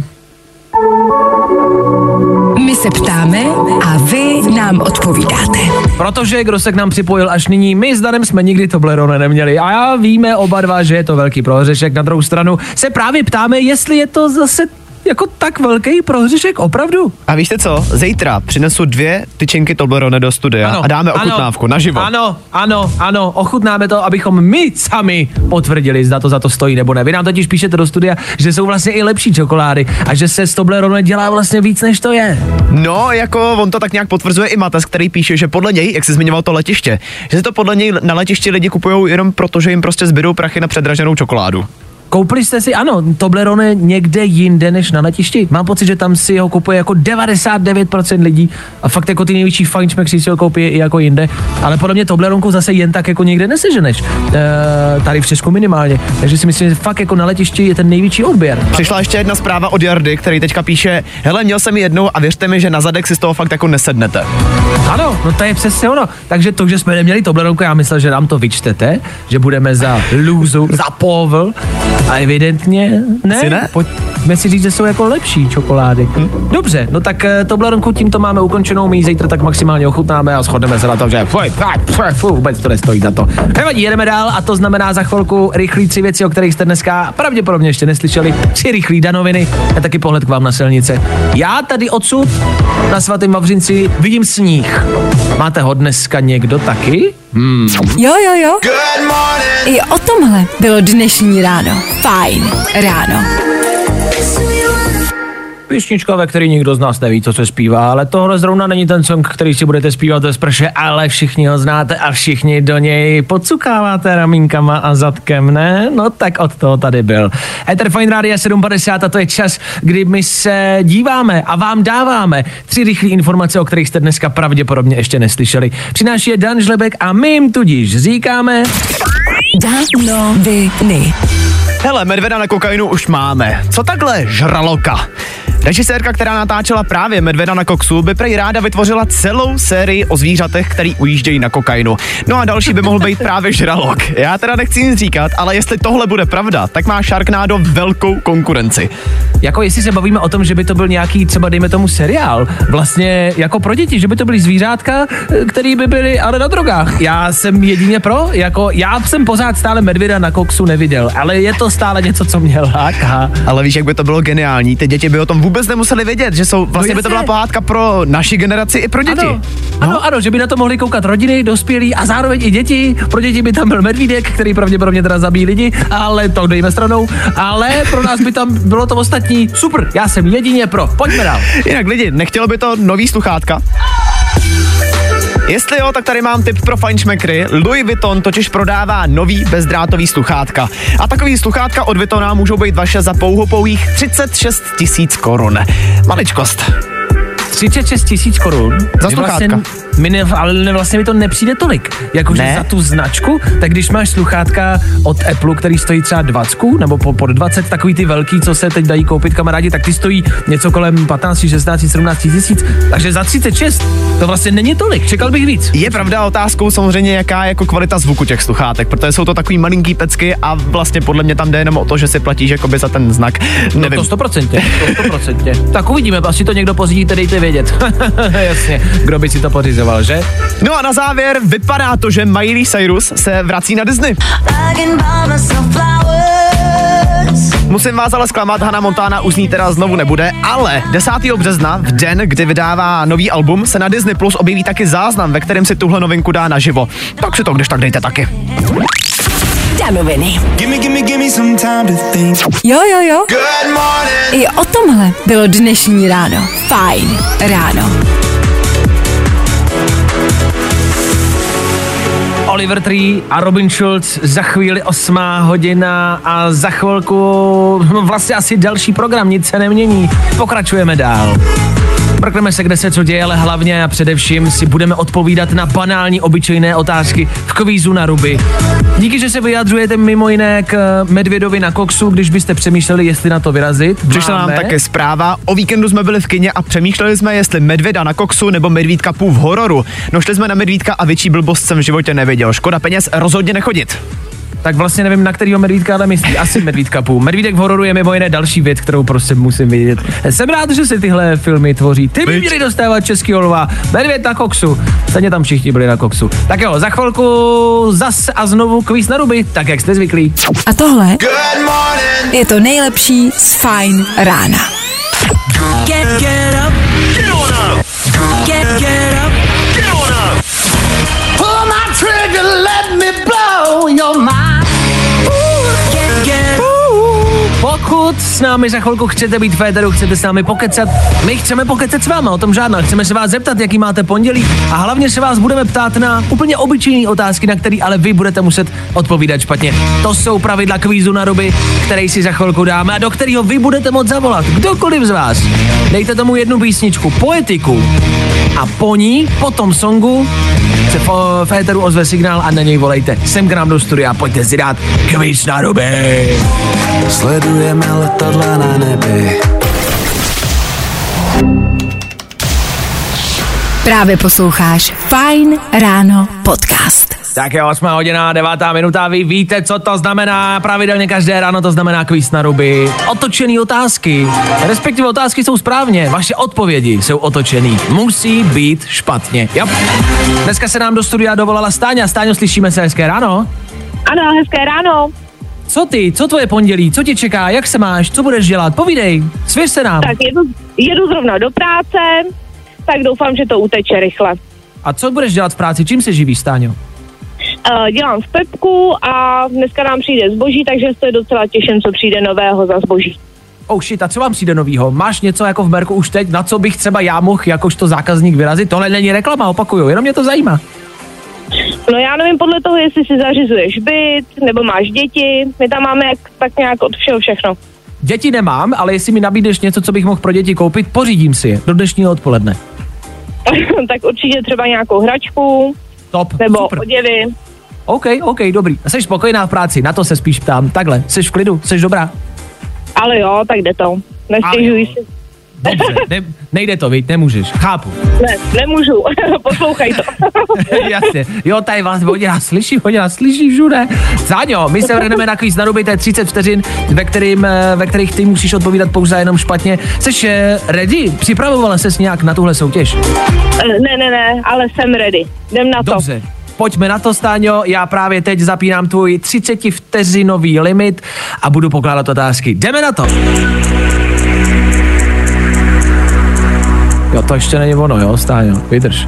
My se ptáme a vy nám odpovídáte. Protože kdo se k nám připojil až nyní, my s Danem jsme nikdy Toblerone neměli a já víme oba dva, že je to velký prohřešek. Na druhou stranu se právě ptáme, jestli je to zase jako tak velký prohřešek opravdu. A víš co? Zítra přinesu dvě tyčinky Toblerone do studia a dáme ochutnávku ano, naživo. Ano, ano, ano, ochutnáme to, abychom my sami potvrdili, zda to za to stojí nebo ne. Vy nám totiž píšete do studia, že jsou vlastně i lepší čokolády a že se z Toblerone dělá vlastně víc, než to je. No, jako on to tak nějak potvrzuje i Mates, který píše, že podle něj, jak jsi zmiňoval to letiště, že to podle něj na letišti lidi kupují jenom proto, že jim prostě zbydou prachy na předraženou čokoládu. Koupili jste si, ano, Toblerone někde jinde než na letišti? Mám pocit, že tam si ho kupuje jako 99% lidí a fakt jako ty největší fajnšmekři si ho koupí i jako jinde, ale podle mě Tobleronku zase jen tak jako někde neseženeš. E, tady v Česku minimálně. Takže si myslím, že fakt jako na letišti je ten největší odběr. Přišla ještě jedna zpráva od Jardy, který teďka píše, hele, měl jsem ji jednou a věřte mi, že na zadek si z toho fakt jako nesednete. Ano, no to je přesně ono. Takže to, že jsme neměli Tobleronku, já myslel, že nám to vyčtete, že budeme za lůzu, za povl a evidentně ne. Asi ne? Pojďme si říct, že jsou jako lepší čokolády. Hm? Dobře, no tak eh, Tobleronku tímto máme ukončenou, my ji zítra tak maximálně ochutnáme a shodneme se na to, že fuj, fuj, fuj, fuj, vůbec to nestojí za to. Nevadí, jedeme dál a to znamená za chvilku rychlí tři věci, o kterých jste dneska pravděpodobně ještě neslyšeli. Tři rychlí danoviny a taky pohled k vám na silnice. Já tady odsud na svatém Vavřinci vidím sníh. Máte ho dneska někdo taky? Hmm. Jo, jo, jo. Good. I o tomhle bylo dnešní ráno. Fajn ráno. Písnička, ve který nikdo z nás neví, co se zpívá, ale tohle zrovna není ten song, který si budete zpívat ve sprše, ale všichni ho znáte a všichni do něj podsukáváte ramínkama a zadkem, ne? No tak od toho tady byl. Ether Fine Radio 750 a to je čas, kdy my se díváme a vám dáváme tři rychlé informace, o kterých jste dneska pravděpodobně ještě neslyšeli. Přináší je Dan Žlebek a my jim tudíž říkáme... Danoviny. Hele, medvěda na kokainu už máme. Co takhle žraloka? Režisérka, která natáčela právě Medvěda na koksu, by prej ráda vytvořila celou sérii o zvířatech, který ujíždějí na kokainu. No a další by mohl být právě žralok. Já teda nechci nic říkat, ale jestli tohle bude pravda, tak má Sharknado velkou konkurenci. Jako jestli se bavíme o tom, že by to byl nějaký třeba dejme tomu seriál, vlastně jako pro děti, že by to byly zvířátka, který by byly ale na drogách. Já jsem jedině pro, jako já jsem pořád stále medvěda na koksu neviděl, ale je to stále něco, co mě láká. Ale víš, jak by to bylo geniální? Ty děti by o tom vůbec nemuseli vědět, že jsou vlastně No by to byla pohádka pro naši generaci i pro děti. Ano, ano, ano, že by na to mohli koukat rodiny, dospělí a zároveň i děti. Pro děti by tam byl medvídek, který pravděpodobně teda zabíjí lidi, ale to dejme stranou. Ale pro nás by tam bylo to ostatní. Super, já jsem jedině pro. Pojďme dál. Jinak lidi, nechtělo by to nový sluchátka? Jestli jo, tak tady mám tip pro fajnšmekry. Louis Vuitton totiž prodává nový bezdrátový sluchátka. A takový sluchátka od Vuittona můžou být vaše za pouhopouhých 36 tisíc korun. Maličkost. 36 tisíc korun. Za Že vlastně, mi ne, ale ne, vlastně mi to nepřijde tolik. Jakože Ne? za tu značku, tak když máš sluchátka od Apple, který stojí třeba 20 nebo po, pod 20, takový ty velký, co se teď dají koupit kamarádi, tak ty stojí něco kolem 15, 16, 17 tisíc. Takže za 36 to vlastně není tolik. Čekal bych víc. Je pravda otázkou samozřejmě, jaká je jako kvalita zvuku těch sluchátek, protože jsou to takový malinký pecky a vlastně podle mě tam jde jenom o to, že si platíš jakoby za ten znak. No Nevím. to stoprocentně, to stoprocentně. [LAUGHS] tak uvidíme, asi to někdo pořídíte, dejte vědět. [LAUGHS] Jasně, kdo by si to pořizoval, že? No a na závěr vypadá to, že Miley Cyrus se vrací na Disney. Musím vás ale zklamat, Hannah Montana už ní teda znovu nebude, ale 10. března, v den, kdy vydává nový album, se na Disney Plus objeví taky záznam, ve kterém si tuhle novinku dá naživo. Tak si to když tak dejte taky. danoviny. Jo, jo, jo. I o tomhle bylo dnešní ráno. Fajn ráno. Oliver Tree a Robin Schulz za chvíli osmá hodina a za chvilku no, vlastně asi další program, nic se nemění. Pokračujeme dál. Prkneme se, kde se co děje, ale hlavně a především si budeme odpovídat na banální obyčejné otázky v kvízu na ruby. Díky, že se vyjadřujete mimo jiné k eh, Medvědovi na koksu, když byste přemýšleli, jestli na to vyrazit. Přišla nám také zpráva. O víkendu jsme byli v kině a přemýšleli jsme, jestli medvěda na koksu nebo medvídka půl v hororu. No šli jsme na medvídka a větší blbost jsem v životě neviděl. Škoda peněz, rozhodně nechodit. Tak vlastně nevím, na kterýho medvídka ale myslí. Asi medvídka půl. Medvídek v hororu je mimo jiné další věc, kterou prostě musím vidět. Jsem rád, že se tyhle filmy tvoří. Ty by měli dostávat český olva. Medvěd na koksu. Stejně tam všichni byli na koksu. Tak jo, za chvilku zas a znovu kvíz na ruby, tak jak jste zvyklí. A tohle je to nejlepší z Fajn rána. Get, get up. Get on up. Get, get up. Get on up. Pull my trigger, let me blow your mind. Pokud s námi za chvilku chcete být v chcete s námi pokecat, my chceme pokecat s váma, o tom žádná. Chceme se vás zeptat, jaký máte pondělí a hlavně se vás budeme ptát na úplně obyčejné otázky, na které ale vy budete muset odpovídat špatně. To jsou pravidla kvízu na ruby, který si za chvilku dáme a do kterého vy budete moct zavolat. Kdokoliv z vás. Dejte tomu jednu písničku, poetiku a po ní, po tom songu, se v, v éteru ozve signál a na něj volejte. Sem k nám do studia, pojďte si dát kvíz na ruby. Sledujeme letadla na nebi. Právě posloucháš Fajn ráno podcast. Tak je 8 hodina, 9 minuta, vy víte, co to znamená. Pravidelně každé ráno to znamená kvíz na ruby. Otočený otázky, respektive otázky jsou správně, vaše odpovědi jsou otočený. Musí být špatně. Jo. Dneska se nám do studia dovolala Stáňa. Stáňo, slyšíme se hezké ráno. Ano, hezké ráno. Co ty, co tvoje pondělí, co tě čeká, jak se máš, co budeš dělat, povídej, svěř se nám. Tak jedu, jedu zrovna do práce, tak doufám, že to uteče rychle. A co budeš dělat v práci, čím se živíš, Stáňo? Uh, dělám v Pepku a dneska nám přijde zboží, takže se docela těším, co přijde nového za zboží. Oh shit, a co vám přijde novýho? Máš něco jako v Merku už teď, na co bych třeba já mohl jakožto zákazník vyrazit? Tohle není reklama, opakuju, jenom mě to zajímá. No já nevím podle toho, jestli si zařizuješ byt, nebo máš děti, my tam máme jak, tak nějak od všeho všechno. Děti nemám, ale jestli mi nabídeš něco, co bych mohl pro děti koupit, pořídím si je do dnešního odpoledne. [LAUGHS] tak určitě třeba nějakou hračku, Top, nebo super. oděvy. OK, OK, dobrý. A jsi spokojená v práci, na to se spíš ptám. Takhle, jsi v klidu, jsi dobrá. Ale jo, tak jde to. Nestěžuj si. Dobře, ne, nejde to, viď, nemůžeš, chápu. Ne, nemůžu. [LAUGHS] Poslouchaj to. [LAUGHS] Jasně, jo, tady vás hodina slyší, hodina slyší všude. Záňo, my se vrhneme na kvíz na ruby, to je 30 vteřin, ve, kterým, eh, ve kterých ty musíš odpovídat pouze jenom špatně. Jsi eh, ready? Připravovala ses nějak na tuhle soutěž? Eh, ne, ne, ne, ale jsem ready. Jdem na to. Dobře. Pojďme na to, Stáňo. Já právě teď zapínám tvůj 30 vteřinový limit a budu pokládat otázky. Jdeme na to. To ještě není ono, jo, Stáňo, vydrž. [LAUGHS]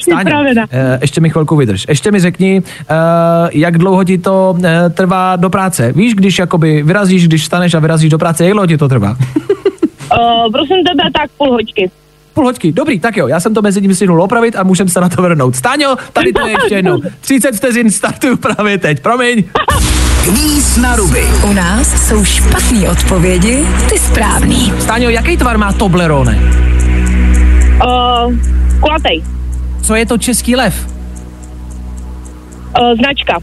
Stáňo, eh, ještě mi chvilku vydrž. Ještě mi řekni, eh, jak dlouho ti to eh, trvá do práce. Víš, když jakoby vyrazíš, když staneš a vyrazíš do práce, jak dlouho ti to trvá? Uh, [LAUGHS] prosím tebe, tak půl hoďky. Půl hoďky, dobrý, tak jo, já jsem to mezi tím stihnul opravit a můžeme se na to vrhnout. Stáňo, tady to je ještě jednou. [LAUGHS] 30 vteřin startuju právě teď, promiň. Kvíz na ruby. U nás jsou špatné odpovědi, ty správný. Stáňo, jaký tvar má Toblerone? Uh, kulatej. Co je to český lev? Uh, značka.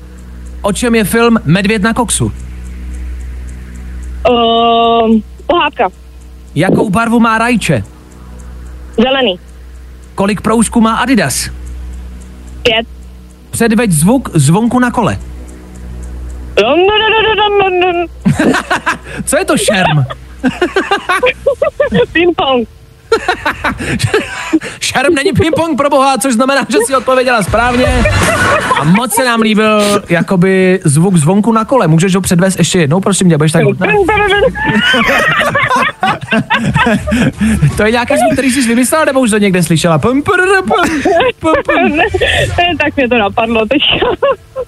O čem je film Medvěd na koksu? Uh, pohádka. Jakou barvu má rajče? Zelený. Kolik proužků má Adidas? Pět. Předveď zvuk zvonku na kole. [LAUGHS] Co je to šerm? [LAUGHS] Ping-pong. [LAUGHS] Šerm není ping-pong pro boha, což znamená, že si odpověděla správně. A moc se nám líbil jakoby zvuk zvonku na kole. Můžeš ho předvést ještě jednou, prosím tě, budeš tak hutná? to je nějaký zvuk, který jsi vymyslel, nebo už to někde slyšela? Pum, pum, pum, pum. ne, ne, tak mě to napadlo teď.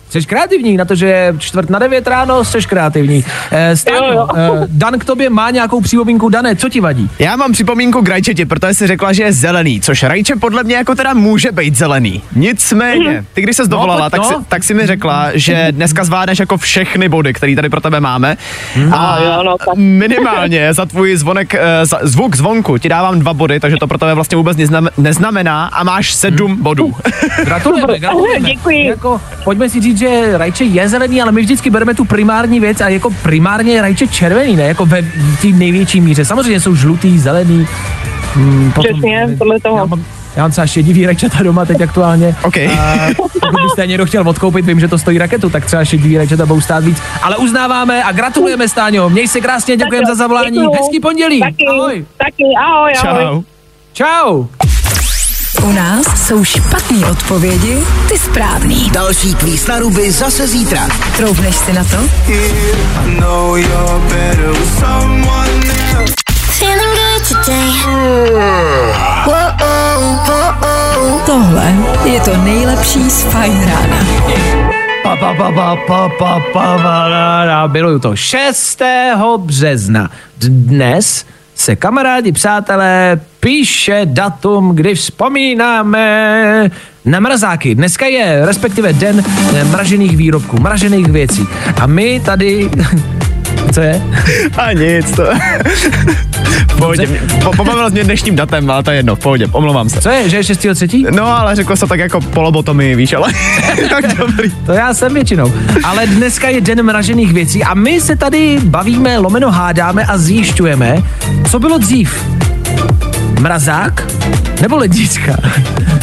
Jsi kreativní, na to, že je čtvrt na devět ráno, jsi kreativní. Eh, Jo, Stano, jo. eh, Dan k tobě má nějakou připomínku. Dané, co ti vadí? Já mám připomínku k rajčeti, protože jsi řekla, že je zelený, což rajče podle mě jako teda může být zelený. Nicméně, ty když se dovolala, pojď, tak, si, no. tak si mi řekla, že dneska zvládneš jako všechny body, které tady pro tebe máme. A jo, no, tak. minimálně za tvůj zvonek, eh, za, zvuk zvonku ti dávám dva body, takže to pro tebe vlastně vůbec neznam, neznamená a máš sedm bodů. Gratulujeme, gratulujeme. Děkuji. Jako, pojďme si říct, že rajče je zelený, ale my vždycky bereme tu primární věc a jako primárně je rajče červený, ne? Jako ve té největší míře. Samozřejmě jsou žlutý, zelený. Hmm, Přesně, podle toho. Já mám, já mám třeba šedivý rajčata doma teď aktuálně. OK. A pokud byste někdo chtěl odkoupit, vím, že to stojí raketu, tak třeba šedivý rajčata budou stát víc. Ale uznáváme a gratulujeme, Stáňo. Měj se krásně, děkujeme za zavolání. Děkuju. Hezký pondělí. Taky, Ahoj. taky, ahoj, ahoj. Čau. Čau. U nás jsou špatné odpovědi, ty správný. Další kvíz na ruby zase zítra. Troufneš si na to? know you're better with someone else. Feeling good today. Whoa, whoa, Tohle je to nejlepší z Fajn rána. Pa, pa, pa, pa, pa, pa, pa, pa, ra, ra. Miluju to. 6. března. Dnes se kamarádi, přátelé, píše datum, kdy vzpomínáme na mrazáky. Dneska je respektive den mražených výrobků, mražených věcí. A my tady... Co je? A nic, to... [LAUGHS] pohodě, po, pobavil mě dnešním datem, ale to je jedno, v pohodě, omlouvám se. Co je, že je 6. třetí? No, ale řekl jsem tak jako polobotomy, víš, ale [LAUGHS] tak dobrý. To já jsem většinou. Ale dneska je den mražených věcí a my se tady bavíme, lomeno hádáme a zjišťujeme, co bylo dřív. Mrazák nebo lednička?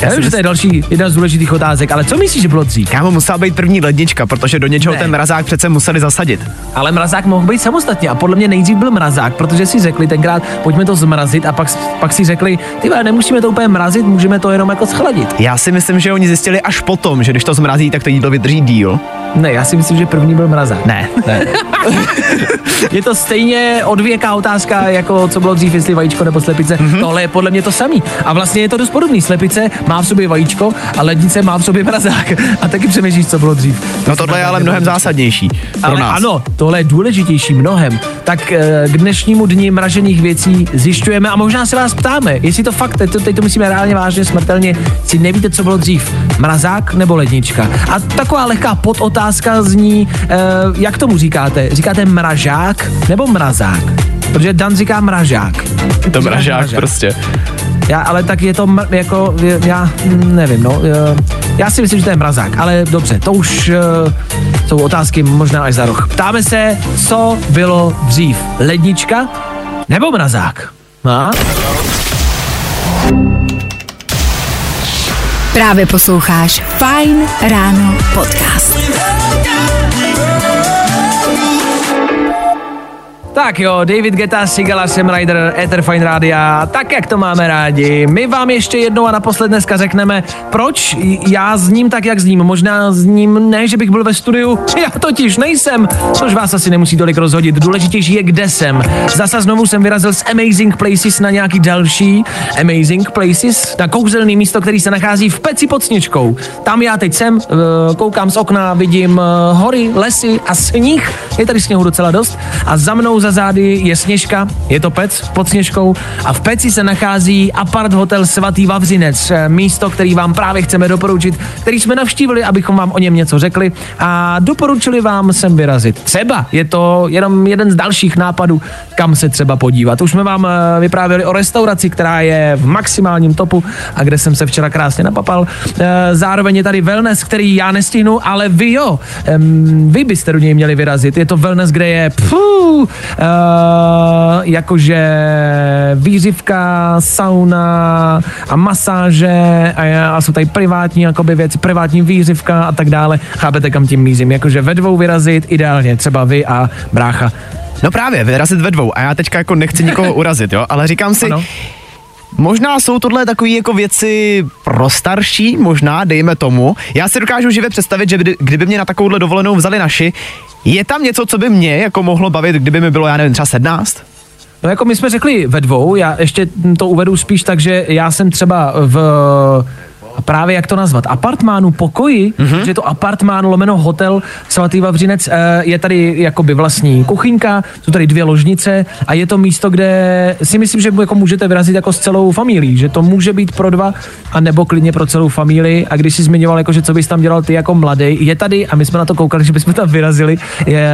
Já vím, že to je další jedna z důležitých otázek, ale co myslíš, že bylo dřív? Kámo, musela být první lednička, protože do něčeho Ne. ten mrazák přece museli zasadit. Ale mrazák mohl být samostatně a podle mě nejdřív byl mrazák, protože si řekli tenkrát, pojďme to zmrazit a pak, pak si řekli, ty nemusíme to úplně mrazit, můžeme to jenom jako schladit. Já si myslím, že oni zjistili až potom, že když to zmrazí, tak to jídlo vydrží díl. Ne, já si myslím, že první byl mrazák. Ne. ne. [LAUGHS] je to stejně odvěká otázka, jako co bylo dřív, jestli vajíčko nebo slepice. Mm-hmm. Tohle je podle mě to samý. A vlastně je to dost podobný. Slepice má v sobě vajíčko a lednice má v sobě mrazák. A taky přemýšlíš, co bylo dřív. No tohle je ale mnohem zásadnější pro Ale nás. ano, tohle je důležitější mnohem. Tak eh, k dnešnímu dni mražených věcí zjišťujeme a možná se vás ptáme, jestli to fakt, teď to, teď to myslíme reálně vážně, smrtelně, si nevíte, co bylo dřív, mrazák nebo lednička. A taková lehká podotázka zní, eh, jak tomu říkáte? Říkáte mražák nebo mrazák? Protože Dan říká mražák. Je to mražák prostě. Já, ale tak je to mr- jako, je- já mm, nevím, no. Já si myslím, že to je mrazák, ale dobře, to už uh, jsou otázky možná až za roh. Ptáme se, co bylo dřív, lednička nebo mrazák? No? Právě posloucháš Fajn ráno podcast. Tak jo, David Geta, Sigala, Sam Ryder, Ether Fine Rádia, tak jak to máme rádi. My vám ještě jednou a naposled dneska řekneme, proč já s ním tak, jak s ním. Možná s ním ne, že bych byl ve studiu, [LAUGHS] já totiž nejsem, což vás asi nemusí tolik rozhodit. Důležitější je, kde jsem. Zasa znovu jsem vyrazil z Amazing Places na nějaký další Amazing Places, na kouzelný místo, který se nachází v Peci pod Sněžkou. Tam já teď jsem, eh, koukám z okna, vidím eh, hory, lesy a sníh. Je tady sněhu docela dost. A za mnou za zády je Sněžka, je to Pec pod Sněžkou a v Peci se nachází apart hotel Svatý Vavřinec, eh, místo, který vám právě chceme doporučit, který jsme navštívili, abychom vám o něm něco řekli a doporučili vám sem vyrazit. Třeba je to jenom jeden z dalších nápadů, kam se třeba podívat. Už jsme vám eh, vyprávěli o restauraci, která je v maximálním topu a kde jsem se včera krásně napapal. Eh, Zároveň je tady wellness, který já nestihnu, ale vy jo. Vy byste do něj měli vyrazit. Je to wellness, kde je pfů, jakože výřivka, sauna a masáže a, a jsou tady privátní jakoby věci, privátní výřivka a tak dále. Chápete, kam tím mířím? Jakože ve dvou vyrazit, ideálně třeba vy a brácha. No právě, vyrazit ve dvou. A já teďka jako nechci nikoho [LAUGHS] urazit, jo, ale říkám si, Ano. Možná jsou tohle takové jako věci pro starší, možná, dejme tomu. Já si dokážu živě představit, že kdy- kdyby mě na takovouhle dovolenou vzali naši, je tam něco, co by mě jako mohlo bavit, kdyby mi bylo, já nevím, třeba 17? No jako my jsme řekli ve dvou, já ještě to uvedu spíš tak, že já jsem třeba v a právě jak to nazvat, apartmánu, pokoji, mm-hmm. že je to apartmán lomeno hotel svatý Vavřinec, eh, je tady jakoby vlastní kuchyňka, jsou tady dvě ložnice a je to místo, kde si myslím, že jako můžete vyrazit jako s celou familií, že to může být pro dva a nebo klidně pro celou familii a když si zmiňoval, jako, že co bys tam dělal ty jako mladý, je tady, a my jsme na to koukali, že bychom tam vyrazili, je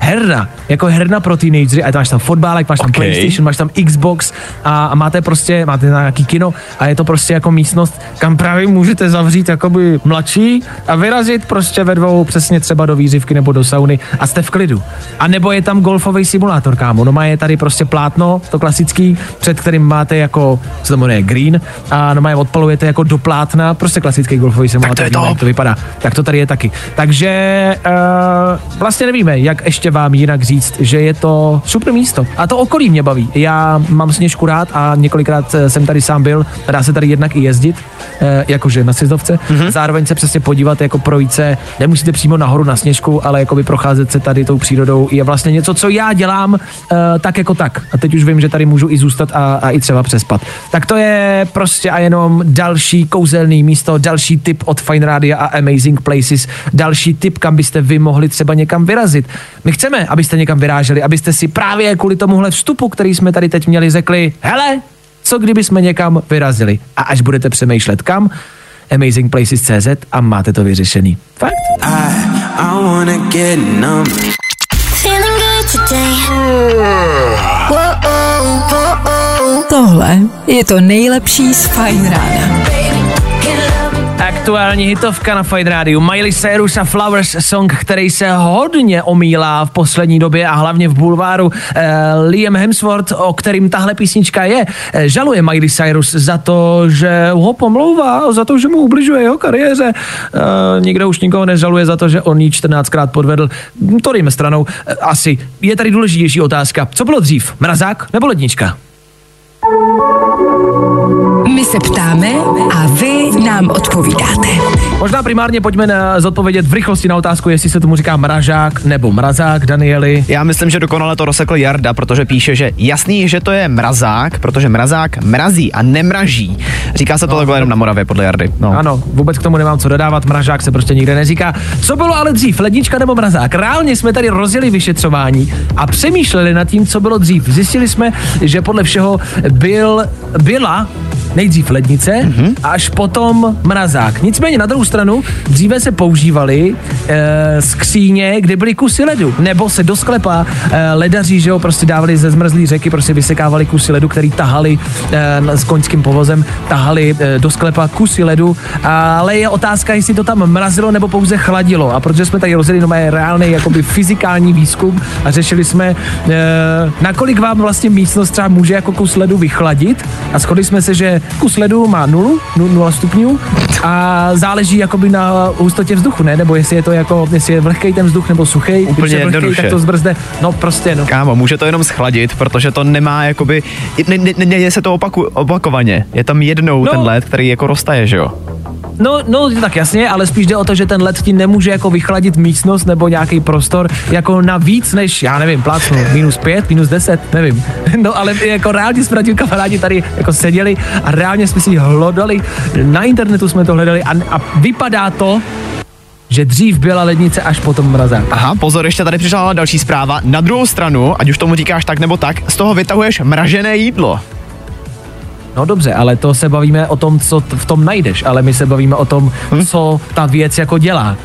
herna, jako herna pro teenagery a máš tam fotbálek, máš tam Okay. PlayStation, máš tam Xbox a, a máte prostě, máte nějaký kino a je to prostě jako místnost, kam právě můžete zavřít jakoby mladší a vyrazit prostě ve dvou přesně třeba do výřivky nebo do sauny a jste v klidu. A nebo je tam golfový simulátor, kámo. No má je tady prostě plátno, to klasický, před kterým máte jako, co to jmenuje, green a no má je odpalujete jako do plátna, prostě klasický golfový simulátor. to je jak to vypadá. Tak to tady je taky. Takže uh, vlastně nevíme, jak ještě vám jinak říct, že je to super místo. A to okolí mě baví. Já mám Sněžku rád a několikrát eh, jsem tady sám byl. Dá se tady jednak i jezdit, eh, jakože na sjezdovce. Mm-hmm. Zároveň se přesně podívat, jako projít se. Nemusíte přímo nahoru na Sněžku, ale jakoby procházet se tady tou přírodou je vlastně něco, co já dělám eh, tak jako tak. A teď už vím, že tady můžu i zůstat a, a i třeba přespat. Tak to je prostě a jenom další kouzelný místo, další tip od Fine Radio a Amazing Places, další tip, kam byste vy mohli třeba někam vyrazit. My chceme, abyste někam vyráželi, abyste si právě kvůli tomuhle vstupu, který jsme tady teď měli, řekli, hele, co kdyby jsme někam vyrazili. A až budete přemýšlet kam, amazingplaces.cz a máte to vyřešený. Fakt? I, I Tohle je to nejlepší z Fajn rána. Aktuální hitovka na Fight Radio. Miley Cyrus a Flowers song, který se hodně omílá v poslední době a hlavně v bulváru. Eh, Liam Hemsworth, o kterým tahle písnička je, eh, žaluje Miley Cyrus za to, že ho pomlouvá, za to, že mu ubližuje jeho kariéře. Eh, nikdo už nikoho nežaluje za to, že on ji 14krát podvedl. To dejme stranou. Eh, asi. Je tady důležitější otázka. Co bylo dřív? Mrazák nebo lednička? My se ptáme a vy nám odpovídáte. Možná primárně pojďme na, zodpovědět v rychlosti na otázku, jestli se tomu říká mražák nebo mrazák, Danieli. Já myslím, že dokonale to rozsekl Jarda, protože píše, že jasný, že to je mrazák, protože mrazák mrazí a nemraží. Říká se to takhle jenom na Moravě, podle Jardy. No. Ano, vůbec k tomu nemám co dodávat, mražák se prostě nikde neříká. Co bylo ale dřív, lednička nebo mrazák? Reálně jsme tady rozjeli vyšetřování a přemýšleli nad tím, co bylo dřív. Zjistili jsme, že podle všeho byl, byla nejdřív lednice mm-hmm. až potom mrazák. Nicméně na druhou stranu dříve se používaly e, skříně, kde byly kusy ledu, nebo se do sklepa e, ledaří, že jo, prostě dávali ze zmrzlý řeky, prostě vysekávali kusy ledu, který tahali e, s koňským povozem, tahali e, do sklepa kusy ledu, ale je otázka, jestli to tam mrazilo nebo pouze chladilo. A protože jsme tady rozjeli no reálný jakoby fyzikální výzkum a řešili jsme, e, nakolik vám vlastně místnost třeba může jako kus ledu vychladit a shodli jsme se, že kus ledu má nulu, nu- nula stupňů a záleží jakoby na hustotě vzduchu, ne? Nebo jestli je to jako, jestli je vlhký ten vzduch nebo suchý, když je jednoduše. tak to zbrzde. No prostě, no. Kámo, může to jenom schladit, protože to nemá jakoby, ne, ne, ne, neděje se to opaku, opakovaně. Je tam jednou No. ten led, který jako roztaje, že jo? No, no, tak jasně, ale spíš jde o to, že ten led ti nemůže jako vychladit místnost nebo nějaký prostor jako na víc než, já nevím, plácnu, minus pět, minus deset, nevím. [LAUGHS] No, ale jako reálně jsme tím kamarádi tady jako seděli a reálně jsme si hlodali, na internetu jsme to hledali a, a vypadá to, že dřív byla lednice až potom mrazák. Aha, pozor, ještě tady přišla další zpráva. Na druhou stranu, ať už tomu říkáš tak nebo tak, z toho vytahuješ mražené jídlo. No dobře, ale to se bavíme o tom, co t- v tom najdeš, ale my se bavíme o tom, co ta věc jako dělá.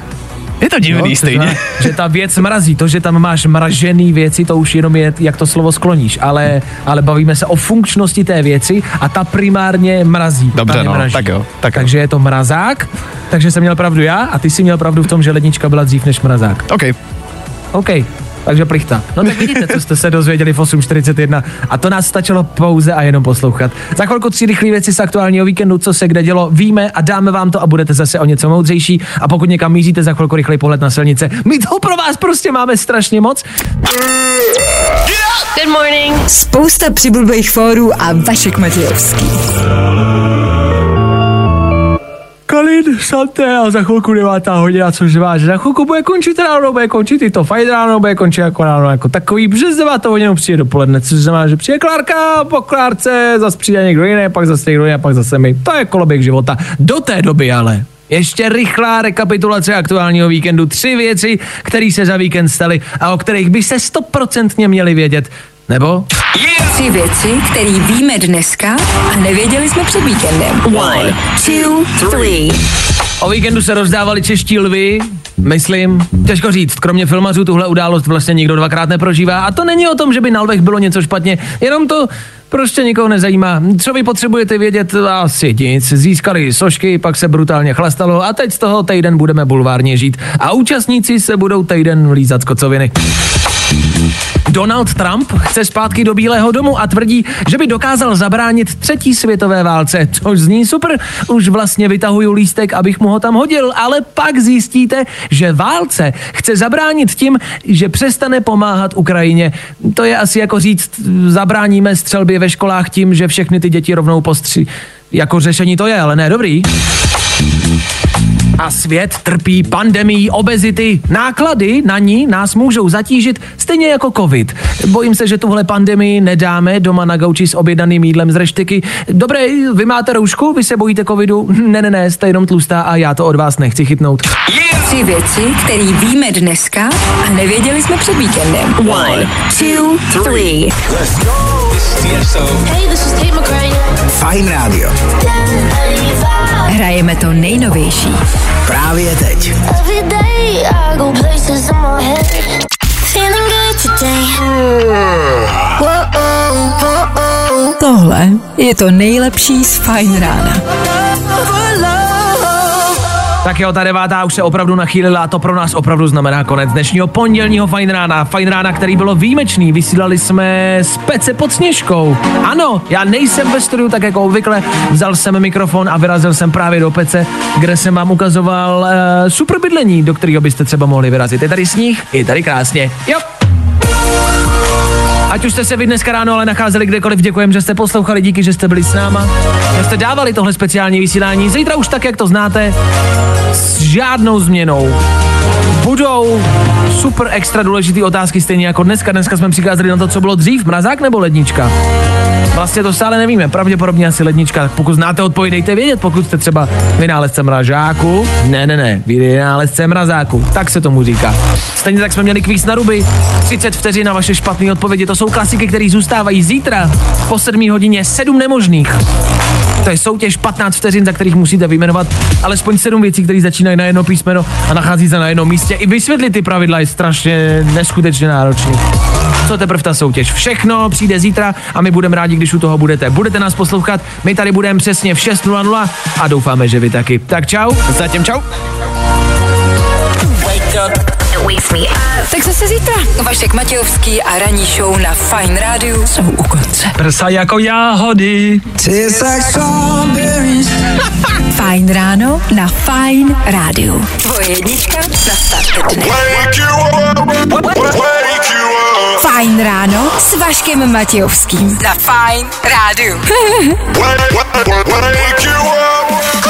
Je to divný Jo, to stejně. znamená, že ta věc mrazí, to, že tam máš mražený věci, to už jenom je, jak to slovo skloníš, ale, ale bavíme se o funkčnosti té věci a ta primárně mrazí. Dobře, ta no, tak jo, tak jo. Takže je to mrazák, takže jsem měl pravdu já a ty jsi měl pravdu v tom, že lednička byla dřív než mrazák. OK. OK, takže plichta. No tak vidíte, co jste se dozvěděli v 8.41 a to nás stačilo pouze a jenom poslouchat. Za chvilku tři rychlé věci z aktuálního víkendu, co se kde dělo, víme a dáme vám to a budete zase o něco moudřejší a pokud někam míříte, za chvilku rychlej pohled na silnice. My to pro vás prostě máme strašně moc. Good morning. Spousta přibulbých fórů a Vašek Matějovský. Kali hodin, santé a za chvilku devátá hodina, což znamená, že za chvilku bude končit ráno, bude končit i to fajn ráno, bude končit jako ráno jako takový, přes devátou hodinu přijde dopoledne, což znamená, že přijde Klárka, po Klárce, zase přijde někdo jiný, pak zase někdo jiný, pak zase my. To je koloběh života. Do té doby ale ještě rychlá rekapitulace aktuálního víkendu. Tři věci, které se za víkend staly a o kterých byste stoprocentně měli vědět. Nebo? Tři věci, které víme dneska a nevěděli jsme před víkendem. One, two, three. O víkendu se rozdávali čeští lvy, myslím, těžko říct, kromě filmařů tuhle událost vlastně nikdo dvakrát neprožívá a to není o tom, že by na lvech bylo něco špatně, jenom to prostě nikoho nezajímá. Co vy potřebujete vědět? Asi nic. Získali sošky, pak se brutálně chlastalo a teď z toho týden budeme bulvárně žít a účastníci se budou týden lízat z kocoviny. Donald Trump chce zpátky do Bílého domu a tvrdí, že by dokázal zabránit třetí světové válce, což zní super. Už vlastně vytahuju lístek, abych mu ho tam hodil, ale pak zjistíte, že válce chce zabránit tím, že přestane pomáhat Ukrajině. To je asi jako říct, zabráníme střelbě ve školách tím, že všechny ty děti rovnou postří. Jako řešení to je, ale ne dobrý. A svět trpí pandemí obezity. Náklady na ní nás můžou zatížit stejně jako covid. Bojím se, že tuhle pandemii nedáme doma na gauči s objednaným jídlem z reštiky. Dobré, vy máte roušku, vy se bojíte covidu? [LAUGHS] Ne, ne, ne, jste jenom tlustá a já to od vás nechci chytnout. Tři věci, které víme dneska a nevěděli jsme před víkendem. One, two, three. Hey, this is Tate McRae. Fajn rádio. Hrajeme to nejnovější. Právě teď. Every day I go places in my head. Feeling good today. Whoa, whoa, Tohle je to nejlepší z Fajn rána. Tak jo, ta devátá už se opravdu nachýlila a to pro nás opravdu znamená konec dnešního pondělního Fajn rána. Fajn rána, který bylo výjimečný. Vysílali jsme z pece pod sněžkou. Ano, já nejsem ve studiu tak jako obvykle. Vzal jsem mikrofon a vyrazil jsem právě do pece, kde jsem vám ukazoval uh, super bydlení, do kterého byste třeba mohli vyrazit. Je tady sníh, je tady krásně. Jo. Ať už jste se vy dneska ráno ale nacházeli kdekoliv, děkujem, že jste poslouchali, díky, že jste byli s náma, že jste dávali tohle speciální vysílání. Zítra už tak, jak to znáte, s žádnou změnou. Budou super extra důležité otázky stejně jako dneska. Dneska jsme přikázali na to, co bylo dřív, mrazák nebo lednička. Vlastně to stále nevíme, pravděpodobně asi lednička. Pokud znáte odpověď, dejte vědět, pokud jste třeba vynálezce mražáku. Ne, ne, ne, vynálezce mrazáku, tak se tomu říká. Stejně tak jsme měli kvíz na ruby. 30 vteřin na vaše špatné odpovědi, to jsou klasiky, které zůstávají zítra po 7 hodině 7 nemožných. To je soutěž 15 vteřin, za kterých musíte vyjmenovat alespoň 7 věcí, které začínají na jedno písmeno a nachází se na jednom místě. I vysvětlit ty pravidla je strašně neskutečně náročný. Co teprve ta soutěž? Všechno přijde zítra a my budeme rádi, když u toho budete. Budete nás poslouchat, my tady budeme přesně v 6.00 a doufáme, že vy taky. Tak čau. Zatím čau. Tak zase zítra. Vašek Matějovský a ranní show na Fine Rádiu jsou u konce. Prsa jako jáhody. Fajn ráno na Fine Rádiu. Tvoje jednička na start dne. Fajn ráno s Vaškem Matějovským. Na Fine Rádiu. Wake you up.